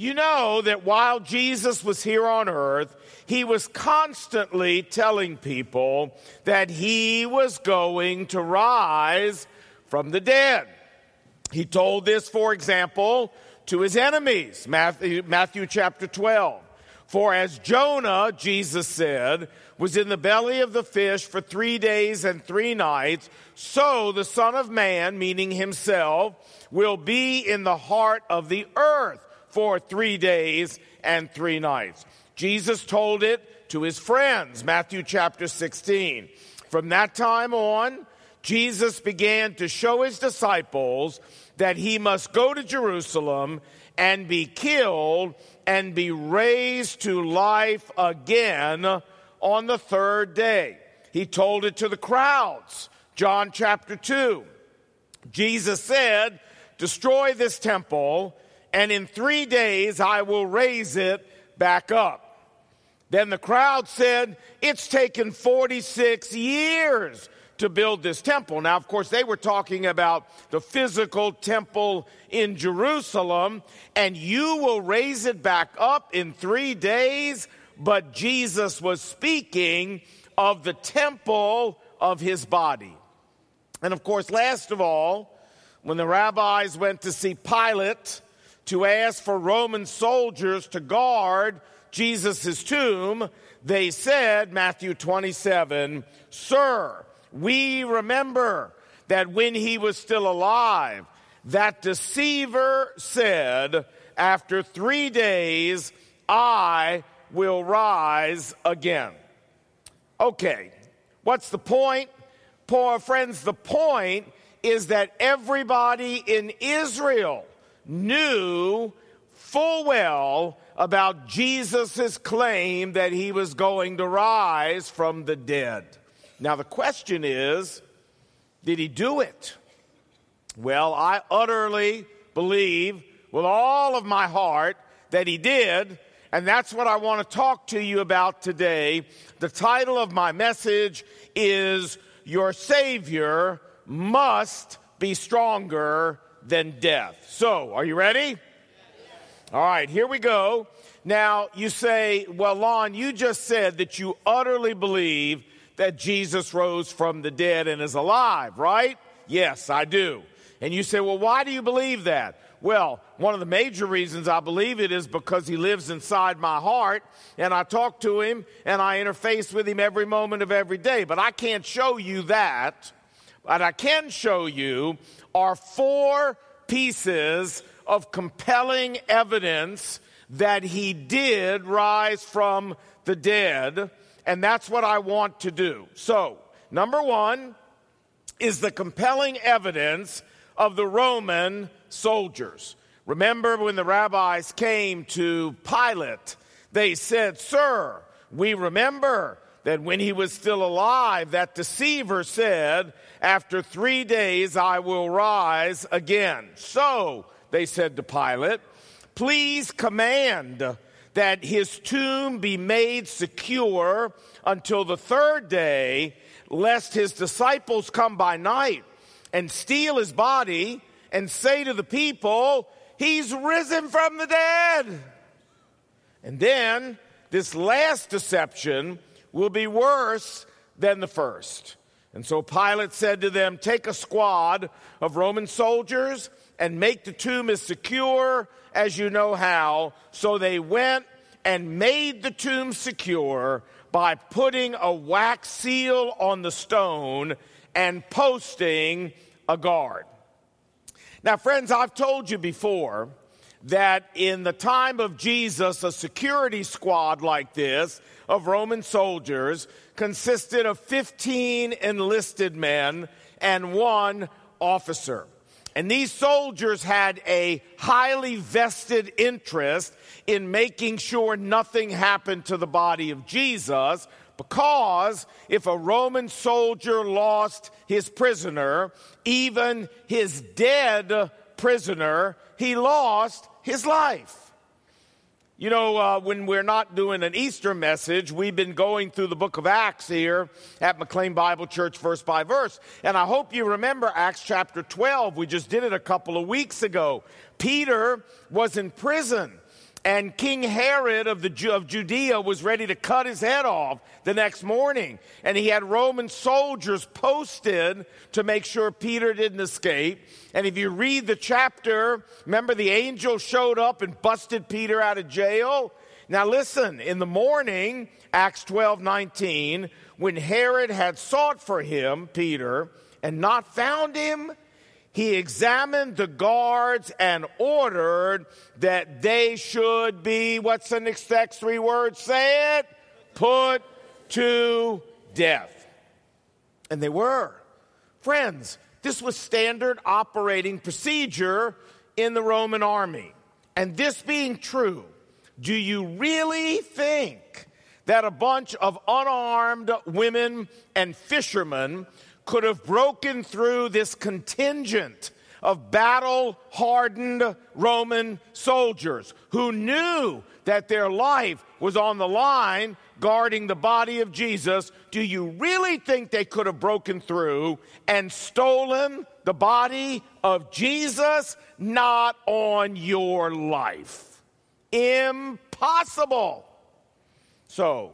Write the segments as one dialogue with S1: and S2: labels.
S1: You know that while Jesus was here on earth, he was constantly telling people that he was going to rise from the dead. He told this, for example, to his enemies, Matthew, Matthew chapter 12. For as Jonah, Jesus said, was in the belly of the fish for three days and three nights, so the Son of Man, meaning himself, will be in the heart of the earth for three days and three nights. Jesus told it to his friends, Matthew chapter 16. From that time on, Jesus began to show his disciples that he must go to Jerusalem and be killed and be raised to life again on the third day. He told it to the crowds. John chapter 2. Jesus said, Destroy this temple, and in three days I will raise it back up. Then the crowd said, It's taken 46 years to build this temple. Now, of course, they were talking about the physical temple in Jerusalem, and you will raise it back up in three days. But Jesus was speaking of the temple of his body. And of course, last of all, when the rabbis went to see Pilate to ask for Roman soldiers to guard Jesus' tomb, they said, Matthew 27, Sir, we remember that when he was still alive, that deceiver said, After three days, I will rise again. Okay, what's the point? Poor friends, the point is that everybody in Israel knew full well about Jesus' claim that he was going to rise from the dead. Now, the question is did he do it? Well, I utterly believe with all of my heart that he did, and that's what I want to talk to you about today. The title of my message is Your Savior Must Be Stronger Than Death. So, are you ready? All right, here we go. Now, you say, well, Lon, you just said that you utterly believe that Jesus rose from the dead and is alive, right? Yes, I do. And you say, well, why do you believe that? Well, one of the major reasons I believe it is because he lives inside my heart and I talk to him and I interface with him every moment of every day. But I can't show you that. But I can show you are four pieces of compelling evidence that he did rise from the dead and that's what I want to do. So, number one is the compelling evidence of the Roman soldiers. Remember when the rabbis came to Pilate, they said, Sir, we remember that when he was still alive, that deceiver said, After three days I will rise again. So, they said to Pilate, Please command that his tomb be made secure until the third day, lest his disciples come by night and steal his body and say to the people, He's risen from the dead. And then this last deception will be worse than the first. And so Pilate said to them, Take a squad of Roman soldiers and make the tomb as secure as you know how. So they went and made the tomb secure by putting a wax seal on the stone and posting a guard. Now, friends, I've told you before that in the time of Jesus, a security squad like this of Roman soldiers consisted of 15 enlisted men and one officer. And these soldiers had a highly vested interest in making sure nothing happened to the body of Jesus because if a Roman soldier lost his prisoner, even his dead prisoner, he lost his life. You know, uh, when we're not doing an Easter message, we've been going through the book of Acts here at McLean Bible Church, verse by verse. And I hope you remember Acts chapter 12. We just did it a couple of weeks ago. Peter was in prison And King Herod of, the, of Judea was ready to cut his head off the next morning. And he had Roman soldiers posted to make sure Peter didn't escape. And if you read the chapter, remember the angel showed up and busted Peter out of jail? Now listen, in the morning, Acts 12 19, when Herod had sought for him, Peter, and not found him, he examined the guards and ordered that they should be, what's the next three words? Say it, put to death. And they were. Friends, this was standard operating procedure in the Roman army. And this being true, do you really think that a bunch of unarmed women and fishermen could have broken through this contingent of battle hardened Roman soldiers who knew that their life was on the line guarding the body of Jesus. Do you really think they could have broken through and stolen the body of Jesus? Not on your life. Impossible. So,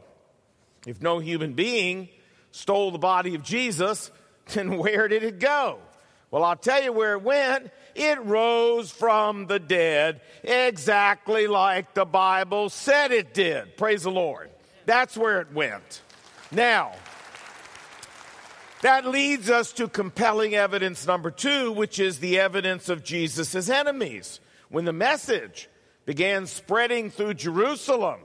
S1: if no human being stole the body of Jesus, then where did it go? Well, I'll tell you where it went. It rose from the dead exactly like the Bible said it did. Praise the Lord. That's where it went. Now, that leads us to compelling evidence number two, which is the evidence of Jesus' enemies. When the message began spreading through Jerusalem,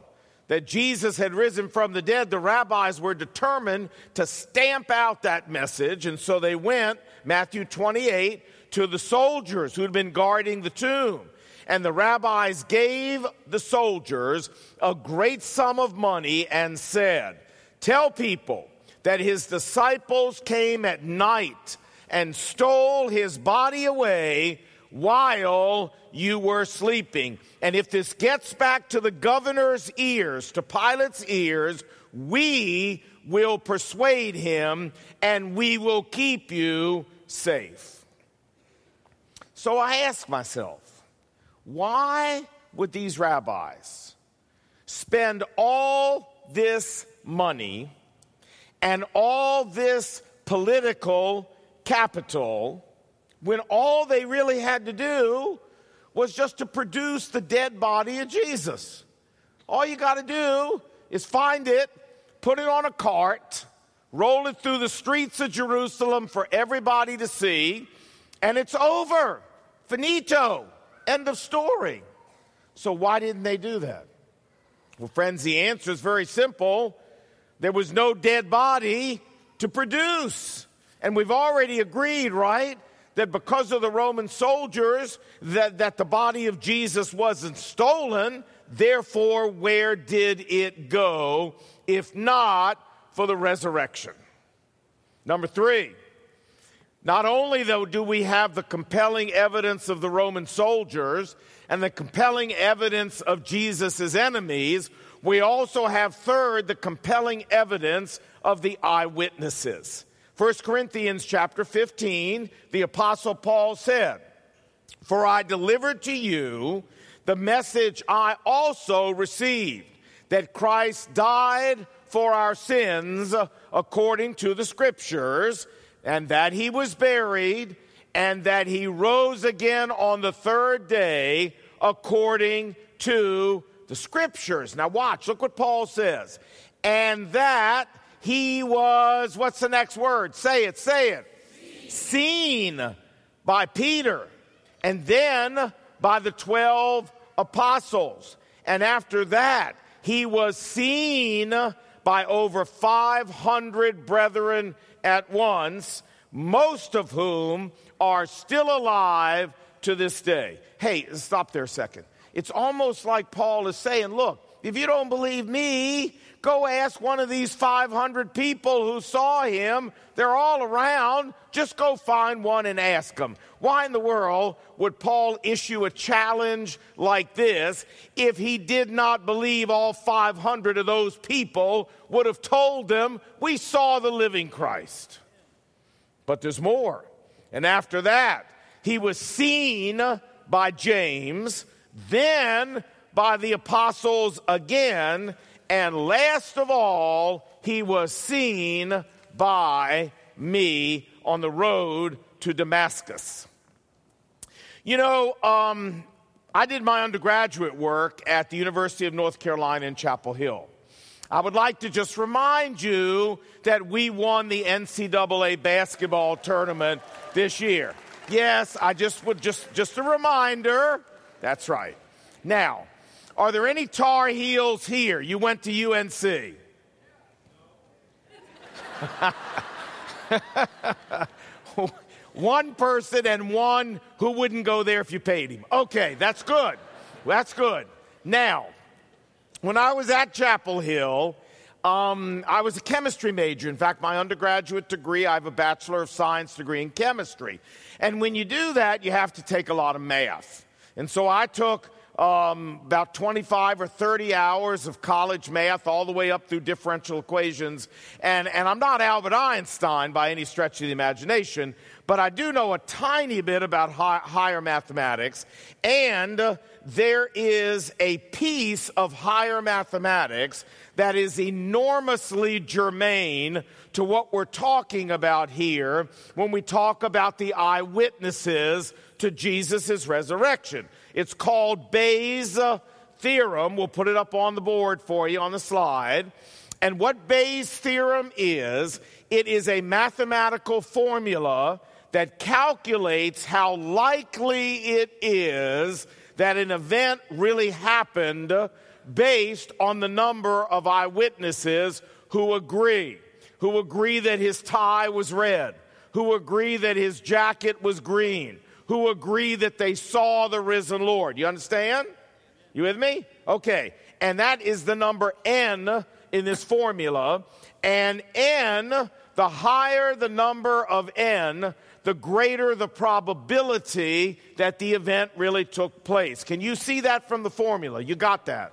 S1: that Jesus had risen from the dead, the rabbis were determined to stamp out that message. And so they went, Matthew 28, to the soldiers who had been guarding the tomb. And the rabbis gave the soldiers a great sum of money and said, Tell people that his disciples came at night and stole his body away while you were sleeping. And if this gets back to the governor's ears, to Pilate's ears, we will persuade him and we will keep you safe. So I ask myself, why would these rabbis spend all this money and all this political capital when all they really had to do was just to produce the dead body of Jesus. All you got to do is find it, put it on a cart, roll it through the streets of Jerusalem for everybody to see, and it's over. Finito. End of story. So, why didn't they do that? Well, friends, the answer is very simple. There was no dead body to produce. And we've already agreed, right? That because of the Roman soldiers that, that the body of Jesus wasn't stolen, therefore where did it go if not for the resurrection? Number 3. Not only though do we have the compelling evidence of the Roman soldiers and the compelling evidence of Jesus' enemies, we also have third the compelling evidence of the eyewitnesses. 1 Corinthians chapter 15, the apostle Paul said, For I delivered to you the message I also received, that Christ died for our sins according to the scriptures, and that he was buried, and that he rose again on the third day according to the scriptures. Now watch, look what Paul says. And that he was, what's the next word? Say it, say it. Seen, Seen by Peter, and then by the 12 apostles. And after that, he was seen by over 500 brethren at once, most of whom are still alive to this day. Hey, stop there a second. It's almost like Paul is saying, look, if you don't believe me, Go ask one of these 500 people who saw him. They're all around. Just go find one and ask them. Why in the world would Paul issue a challenge like this if he did not believe all 500 of those people would have told them, We saw the living Christ? But there's more. And after that, he was seen by James, then by the apostles again. And last of all, he was seen by me on the road to Damascus. You know, um, I did my undergraduate work at the University of North Carolina in Chapel Hill. I would like to just remind you that we won the NCAA basketball tournament this year. Yes, I just would just just a reminder. That's right. Now, are there any Tar Heels here? You went to UNC. one person and one who wouldn't go there if you paid him. Okay, that's good. That's good. Now, when I was at Chapel Hill, um, I was a chemistry major. In fact, my undergraduate degree, I have a Bachelor of Science degree in chemistry. And when you do that, you have to take a lot of math. And so I took um, about 25 or 30 hours of college math, all the way up through differential equations. And, and I'm not Albert Einstein by any stretch of the imagination, but I do know a tiny bit about high, higher mathematics. And uh, there is a piece of higher mathematics that is enormously germane to what we're talking about here when we talk about the eyewitnesses to Jesus' resurrection. It's called Bayes' theorem. We'll put it up on the board for you on the slide. And what Bayes' theorem is, it is a mathematical formula that calculates how likely it is that an event really happened based on the number of eyewitnesses who agree, who agree that his tie was red, who agree that his jacket was green, who agree that they saw the risen Lord. You understand? You with me? Okay. And that is the number n in this formula. And n, the higher the number of n, the greater the probability that the event really took place. Can you see that from the formula? You got that?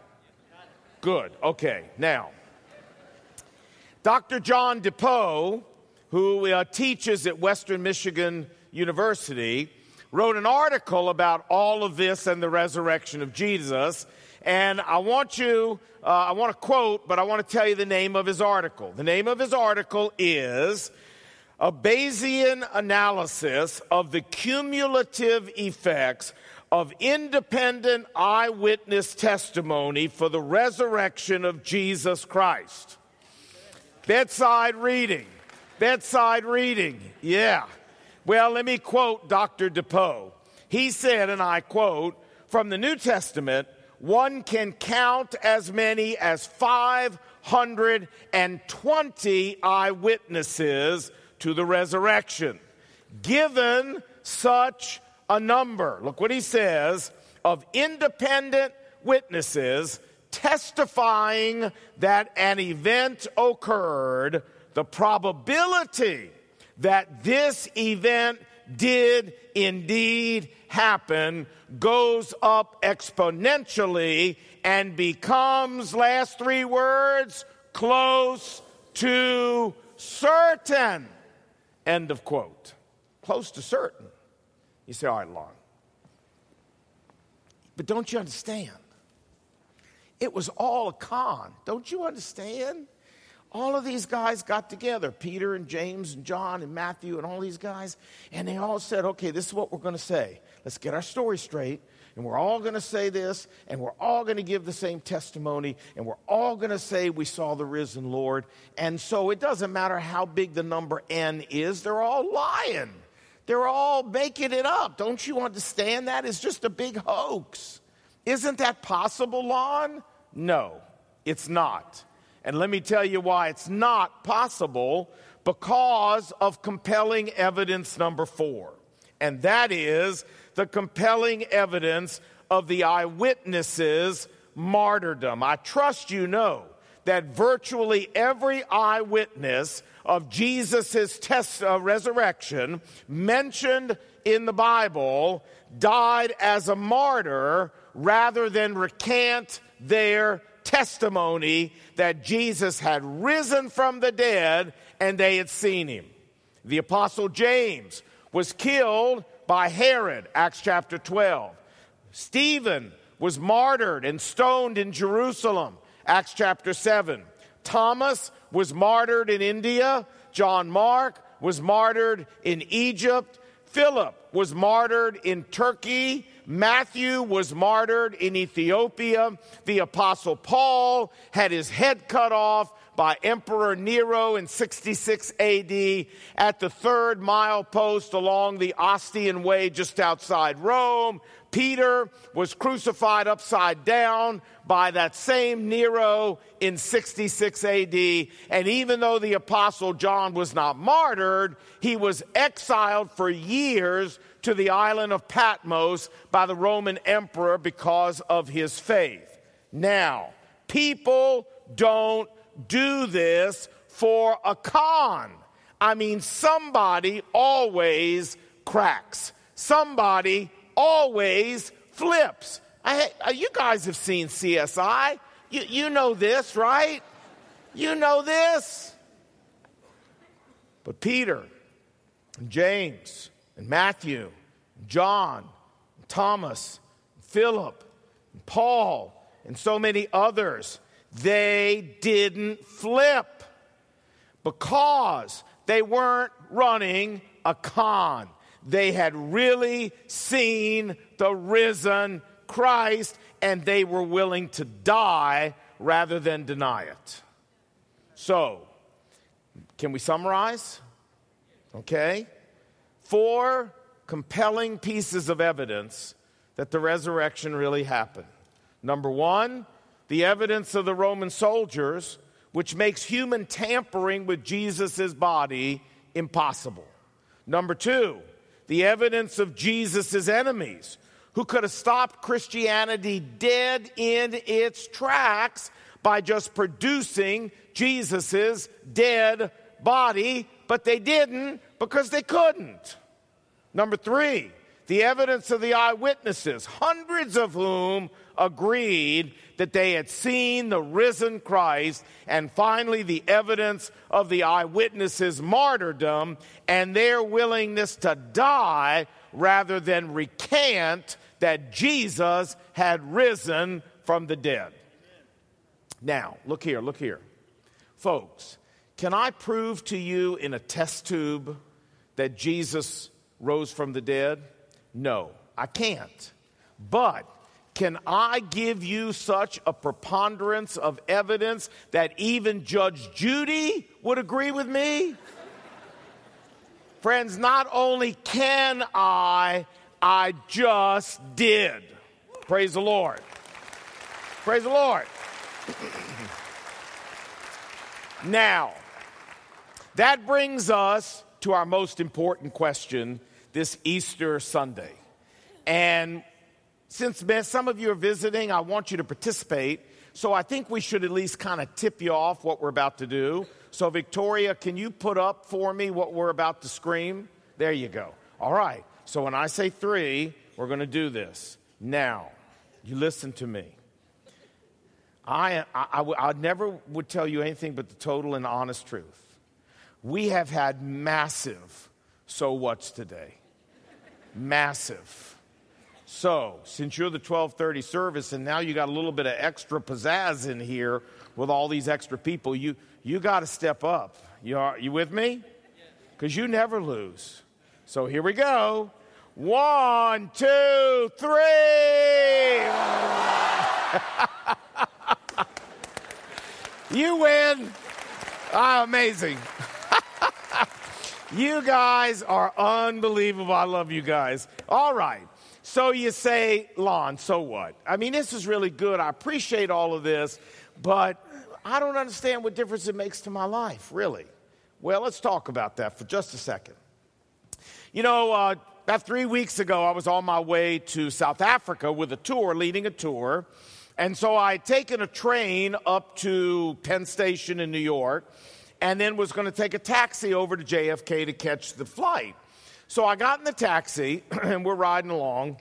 S1: Good. Okay. Now, Dr. John DePoe, who uh, teaches at Western Michigan University, wrote an article about all of this and the resurrection of Jesus. And I want you, uh, I want to quote, but I want to tell you the name of his article. The name of his article is A Bayesian Analysis of the Cumulative Effects of Independent Eyewitness Testimony for the Resurrection of Jesus Christ. Bedside reading. Bedside reading. Yeah. Well, let me quote Dr. DePoe. He said, and I quote, from the New Testament, one can count as many as 520 eyewitnesses to the resurrection. Given such a number, look what he says, of independent witnesses testifying that an event occurred, the probability that this event did indeed happen goes up exponentially and becomes, last three words, close to certain. End of quote. Close to certain. You say, all right, Lon. But don't you understand? It was all a con. Don't you understand? All of these guys got together Peter and James and John and Matthew and all these guys, and they all said, okay, this is what we're going to say. Let's get our story straight, and we're all going to say this, and we're all going to give the same testimony, and we're all going to say we saw the risen Lord. And so it doesn't matter how big the number N is, they're all lying. They're all making it up. Don't you understand that? It's just a big hoax. Isn't that possible, Lon? No, it's not. And let me tell you why it's not possible because of compelling evidence number four. And that is the compelling evidence of the eyewitnesses' martyrdom. I trust you know that virtually every eyewitness of Jesus' test, uh, resurrection mentioned in the Bible died as a martyr rather than recant their testimony that Jesus had risen from the dead and they had seen him. The Apostle James was killed by Herod, Acts chapter 12. Stephen was martyred and stoned in Jerusalem, Acts chapter 7. Thomas was martyred in India. John Mark was martyred in Egypt. Philip was martyred in Turkey. Matthew was martyred in Ethiopia. The Apostle Paul had his head cut off by Emperor Nero in 66 AD at the third milepost along the Ostian Way just outside Rome. Peter was crucified upside down by that same Nero in 66 AD. And even though the Apostle John was not martyred, he was exiled for years to the island of Patmos by the Roman emperor because of his faith. Now, people don't do this for a con. I mean, somebody always cracks, somebody always flips. I, uh, you guys have seen CSI. You, you know this, right? You know this. But Peter, and James, and Matthew, and John, and Thomas, and Philip, and Paul, and so many others they didn't flip because they weren't running a con. They had really seen the risen Christ and they were willing to die rather than deny it. So, can we summarize? Okay. Four compelling pieces of evidence that the resurrection really happened. Number one, the evidence of the Roman soldiers, which makes human tampering with Jesus' body impossible. Number two, the evidence of Jesus' enemies, who could have stopped Christianity dead in its tracks by just producing Jesus' dead body, but they didn't because they couldn't. Number three, the evidence of the eyewitnesses, hundreds of whom agreed that they had seen the risen Christ, and finally, the evidence of the eyewitnesses' martyrdom and their willingness to die rather than recant that Jesus had risen from the dead. Now, look here, look here. Folks, can I prove to you in a test tube that Jesus rose from the dead? No, I can't. But can I give you such a preponderance of evidence that even Judge Judy would agree with me? Friends, not only can I, I just did. Praise the Lord. Praise the Lord. now, that brings us to our most important question this Easter Sunday. And since some of you are visiting, I want you to participate. So I think we should at least kind of tip you off what we're about to do. So, Victoria, can you put up for me what we're about to scream? There you go. All right. So when I say three, we're going to do this. Now, you listen to me. I, I, I, I never would tell you anything but the total and honest truth. We have had massive so what's today. Massive. So, since you're the 1230 service and now you got a little bit of extra pizzazz in here with all these extra people, you, you got to step up. You, are, you with me? Because you never lose. So here we go. One, two, three. you win. Ah, amazing. You guys are unbelievable. I love you guys. All right. So you say, Lon, so what? I mean, this is really good. I appreciate all of this, but I don't understand what difference it makes to my life, really. Well, let's talk about that for just a second. You know, uh, about three weeks ago, I was on my way to South Africa with a tour, leading a tour. And so I had taken a train up to Penn Station in New York and then was going to take a taxi over to JFK to catch the flight. So I got in the taxi and we're riding along.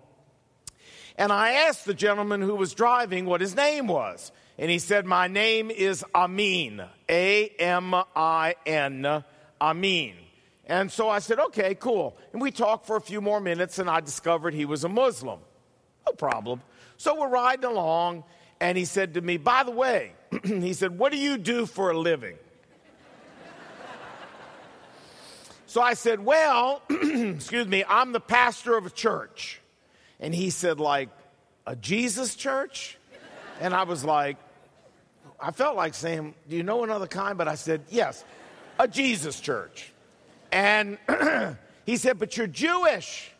S1: And I asked the gentleman who was driving what his name was. And he said, My name is Amin. A M I N. Amin. And so I said, Okay, cool. And we talked for a few more minutes and I discovered he was a Muslim. No problem. So we're riding along, and he said to me, By the way, he said, What do you do for a living? So I said, Well, excuse me, I'm the pastor of a church. And he said, Like, a Jesus church? And I was like, I felt like saying, Do you know another kind? But I said, Yes, a Jesus church. And he said, But you're Jewish.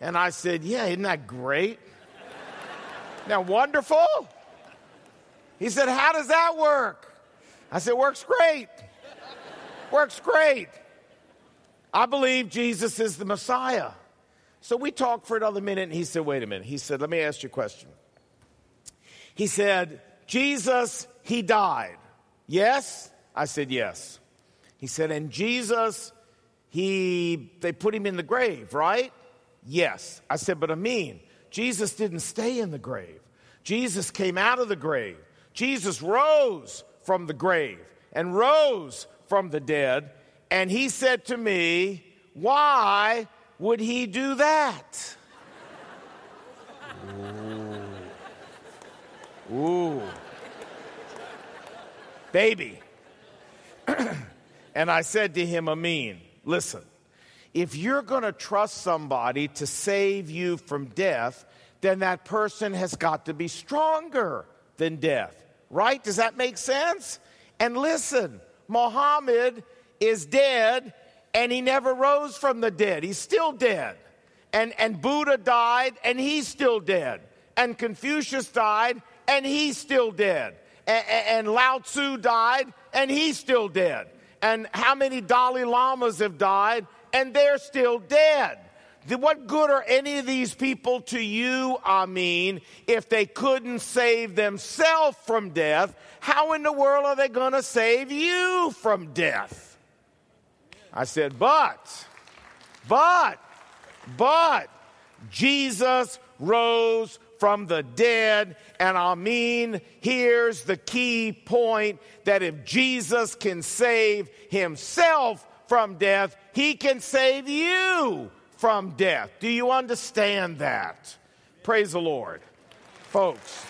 S1: And I said, Yeah, isn't that great? now, wonderful? He said, How does that work? I said, Works great. Works great. I believe Jesus is the Messiah. So we talked for another minute, and he said, Wait a minute. He said, Let me ask you a question. He said, Jesus, he died. Yes? I said, Yes. He said, And Jesus, he, they put him in the grave, right? Yes. I said, But I mean, Jesus didn't stay in the grave. Jesus came out of the grave. Jesus rose from the grave and rose from the dead. And he said to me, Why would he do that? Ooh. Ooh. Baby. and I said to him, Amin, listen, if you're going to trust somebody to save you from death, then that person has got to be stronger than death. Right? Does that make sense? And listen, Muhammad is dead and he never rose from the dead. He's still dead. And, and Buddha died and he's still dead. And Confucius died and he's still dead. And, and Lao Tzu died and he's still dead. And how many Dalai Lamas have died and they're still dead? What good are any of these people to you, I mean, if they couldn't save themselves from death? How in the world are they going to save you from death? I said, but, but, but, Jesus rose from the dead. And I mean, here's the key point that if Jesus can save himself from death, he can save you from death. Do you understand that? Praise the Lord. Folks,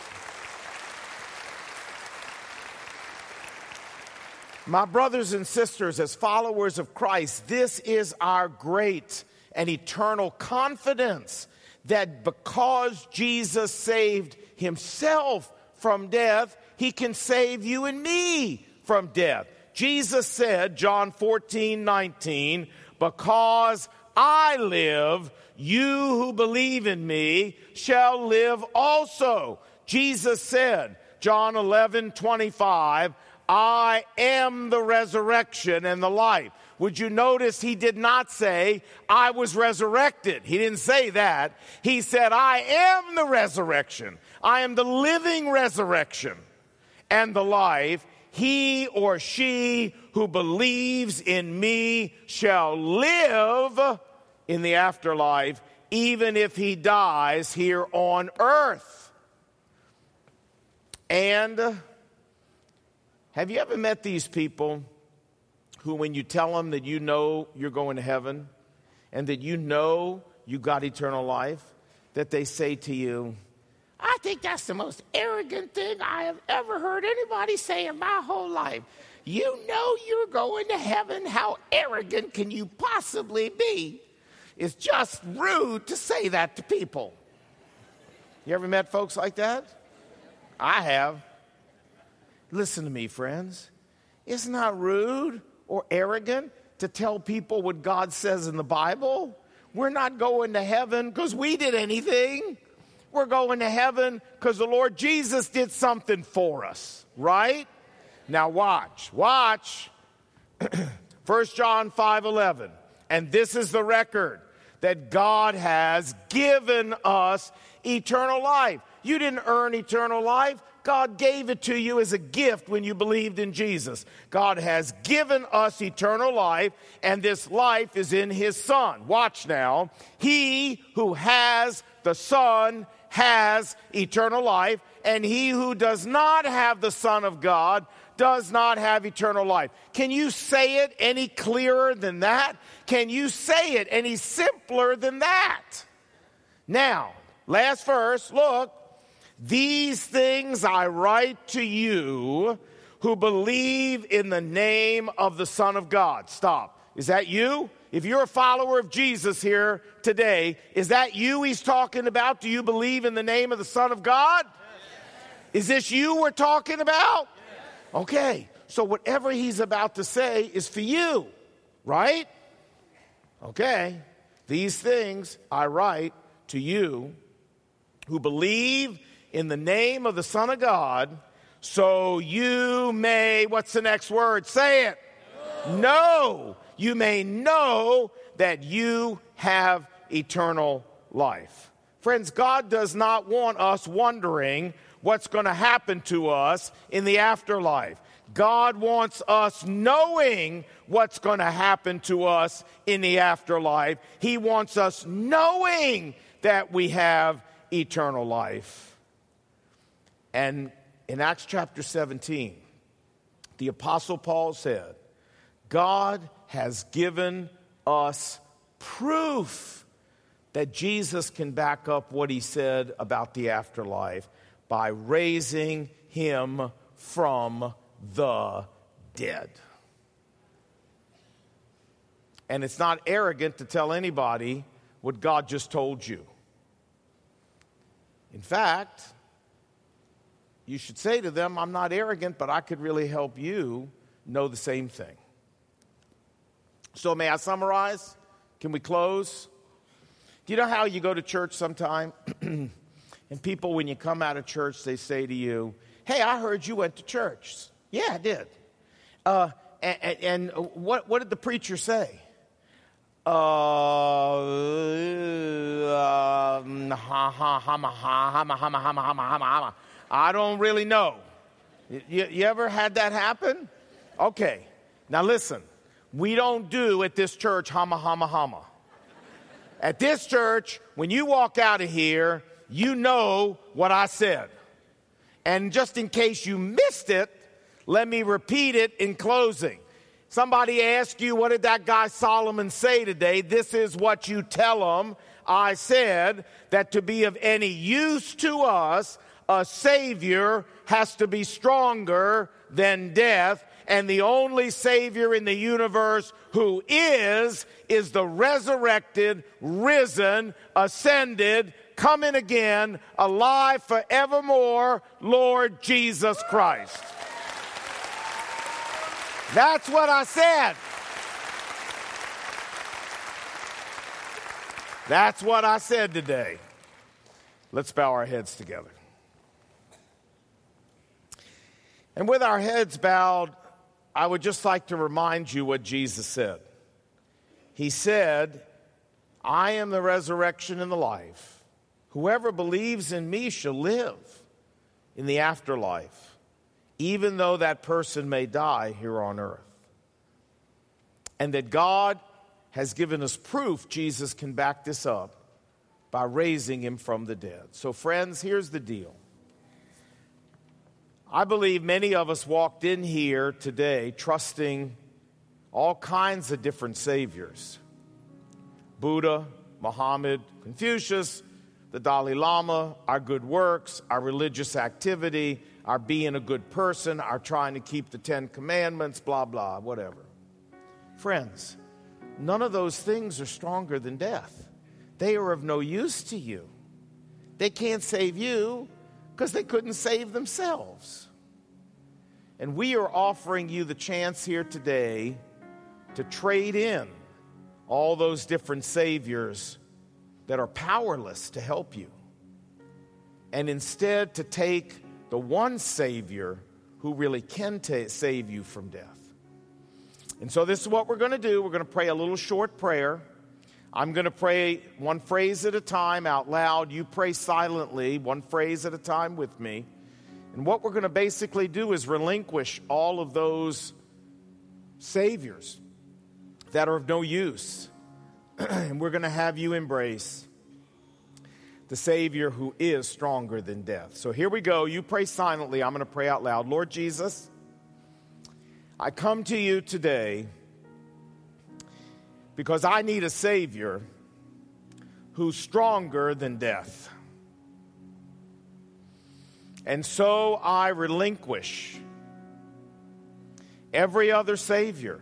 S1: my brothers and sisters, as followers of Christ, this is our great and eternal confidence that because Jesus saved himself from death, he can save you and me from death. Jesus said, John 14, 19, because I live, you who believe in me shall live also. Jesus said, John 11, 25, I am the resurrection and the life. Would you notice he did not say, I was resurrected? He didn't say that. He said, I am the resurrection. I am the living resurrection and the life. He or she who believes in me shall live in the afterlife, even if he dies here on earth. And have you ever met these people who, when you tell them that you know you're going to heaven and that you know you got eternal life, that they say to you, I think that's the most arrogant thing I have ever heard anybody say in my whole life. You know you're going to heaven. How arrogant can you possibly be? It's just rude to say that to people. You ever met folks like that? I have. Listen to me, friends. It's not rude or arrogant to tell people what God says in the Bible. We're not going to heaven because we did anything. We're going to heaven because the Lord Jesus did something for us, right? Now watch, watch. 1 John 5 11. And this is the record that God has given us eternal life. You didn't earn eternal life. God gave it to you as a gift when you believed in Jesus. God has given us eternal life, and this life is in His Son. Watch now. He who has the Son has eternal life, and he who does not have the Son of God does not have eternal life. Can you say it any clearer than that? Can you say it any simpler than that? Now, last verse, look. These things I write to you who believe in the name of the Son of God. Stop. Is that you? If you're a follower of Jesus here today, is that you he's talking about? Do you believe in the name of the Son of God? Is this you we're talking about? Okay, so whatever he's about to say is for you, right? Okay, these things I write to you who believe in the name of the Son of God, so you may, what's the next word? Say it. No. no. You may know that you have eternal life. Friends, God does not want us wondering what's going to happen to us in the afterlife. God wants us knowing what's going to happen to us in the afterlife. He wants us knowing that we have eternal life. And in Acts chapter 17, the Apostle Paul said, God has given us proof that Jesus can back up what he said about the afterlife by raising him from the dead. And it's not arrogant to tell anybody what God just told you. In fact, you should say to them, I'm not arrogant, but I could really help you know the same thing. So, may I summarize? Can we close? Do you know how you go to church sometime? and people, when you come out of church, they say to you, Hey, I heard you went to church. Yeah, I did. Uh, and, and, what, what did the preacher say? Uh, I don't really know. You, you ever had that happen? Okay. Now listen. We don't do at this church hama hama hama. At this church, when you walk out of here, you know what I said. And just in case you missed it, let me repeat it in closing. Somebody asked you, What did that guy Solomon say today? This is what you tell them. I said that to be of any use to us, a Savior has to be stronger than death and the only Savior in the universe who is, is the resurrected, risen, ascended, coming again, alive forevermore, Lord Jesus Christ. That's what I said. That's what I said today. Let's bow our heads together. And with our heads bowed, I would just like to remind you what Jesus said. He said, I am the resurrection and the life. Whoever believes in me shall live in the afterlife, even though that person may die here on earth. And that God has given us proof Jesus can back this up by raising him from the dead. So, friends, here's the deal I believe many of us walked in here today trusting all kinds of different saviors Buddha, Muhammad, Confucius, the Dalai Lama, our good works, our religious activity, our being a good person, our trying to keep the Ten Commandments, blah, blah, whatever. Friends, none of those things are stronger than death. They are of no use to you. They can't save you, because they couldn't save themselves. And we are offering you the chance here today to trade in all those different saviors that are powerless to help you, and instead to take the one Savior who really can save you from death. And so, this is what we're going to do. We're going to pray a little short prayer. I'm going to pray one phrase at a time out loud. You pray silently, one phrase at a time with me. And what we're going to basically do is relinquish all of those saviors that are of no use. and we're going to have you embrace the Savior who is stronger than death. So here we go. You pray silently. I'm going to pray out loud. Lord Jesus, I come to you today because I need a Savior who's stronger than death. And so I relinquish every other Savior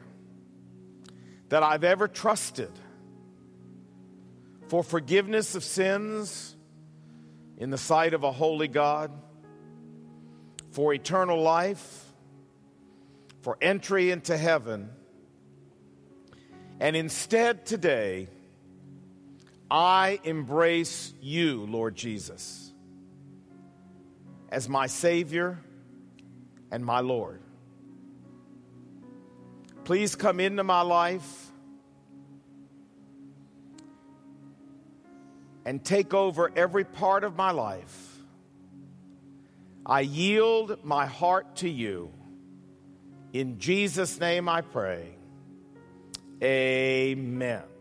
S1: that I've ever trusted for forgiveness of sins in the sight of a holy God, for eternal life, for entry into heaven. And instead, today, I embrace you, Lord Jesus, as my Savior and my Lord. Please come into my life and take over every part of my life. I yield my heart to you. In Jesus' name I pray. Amen.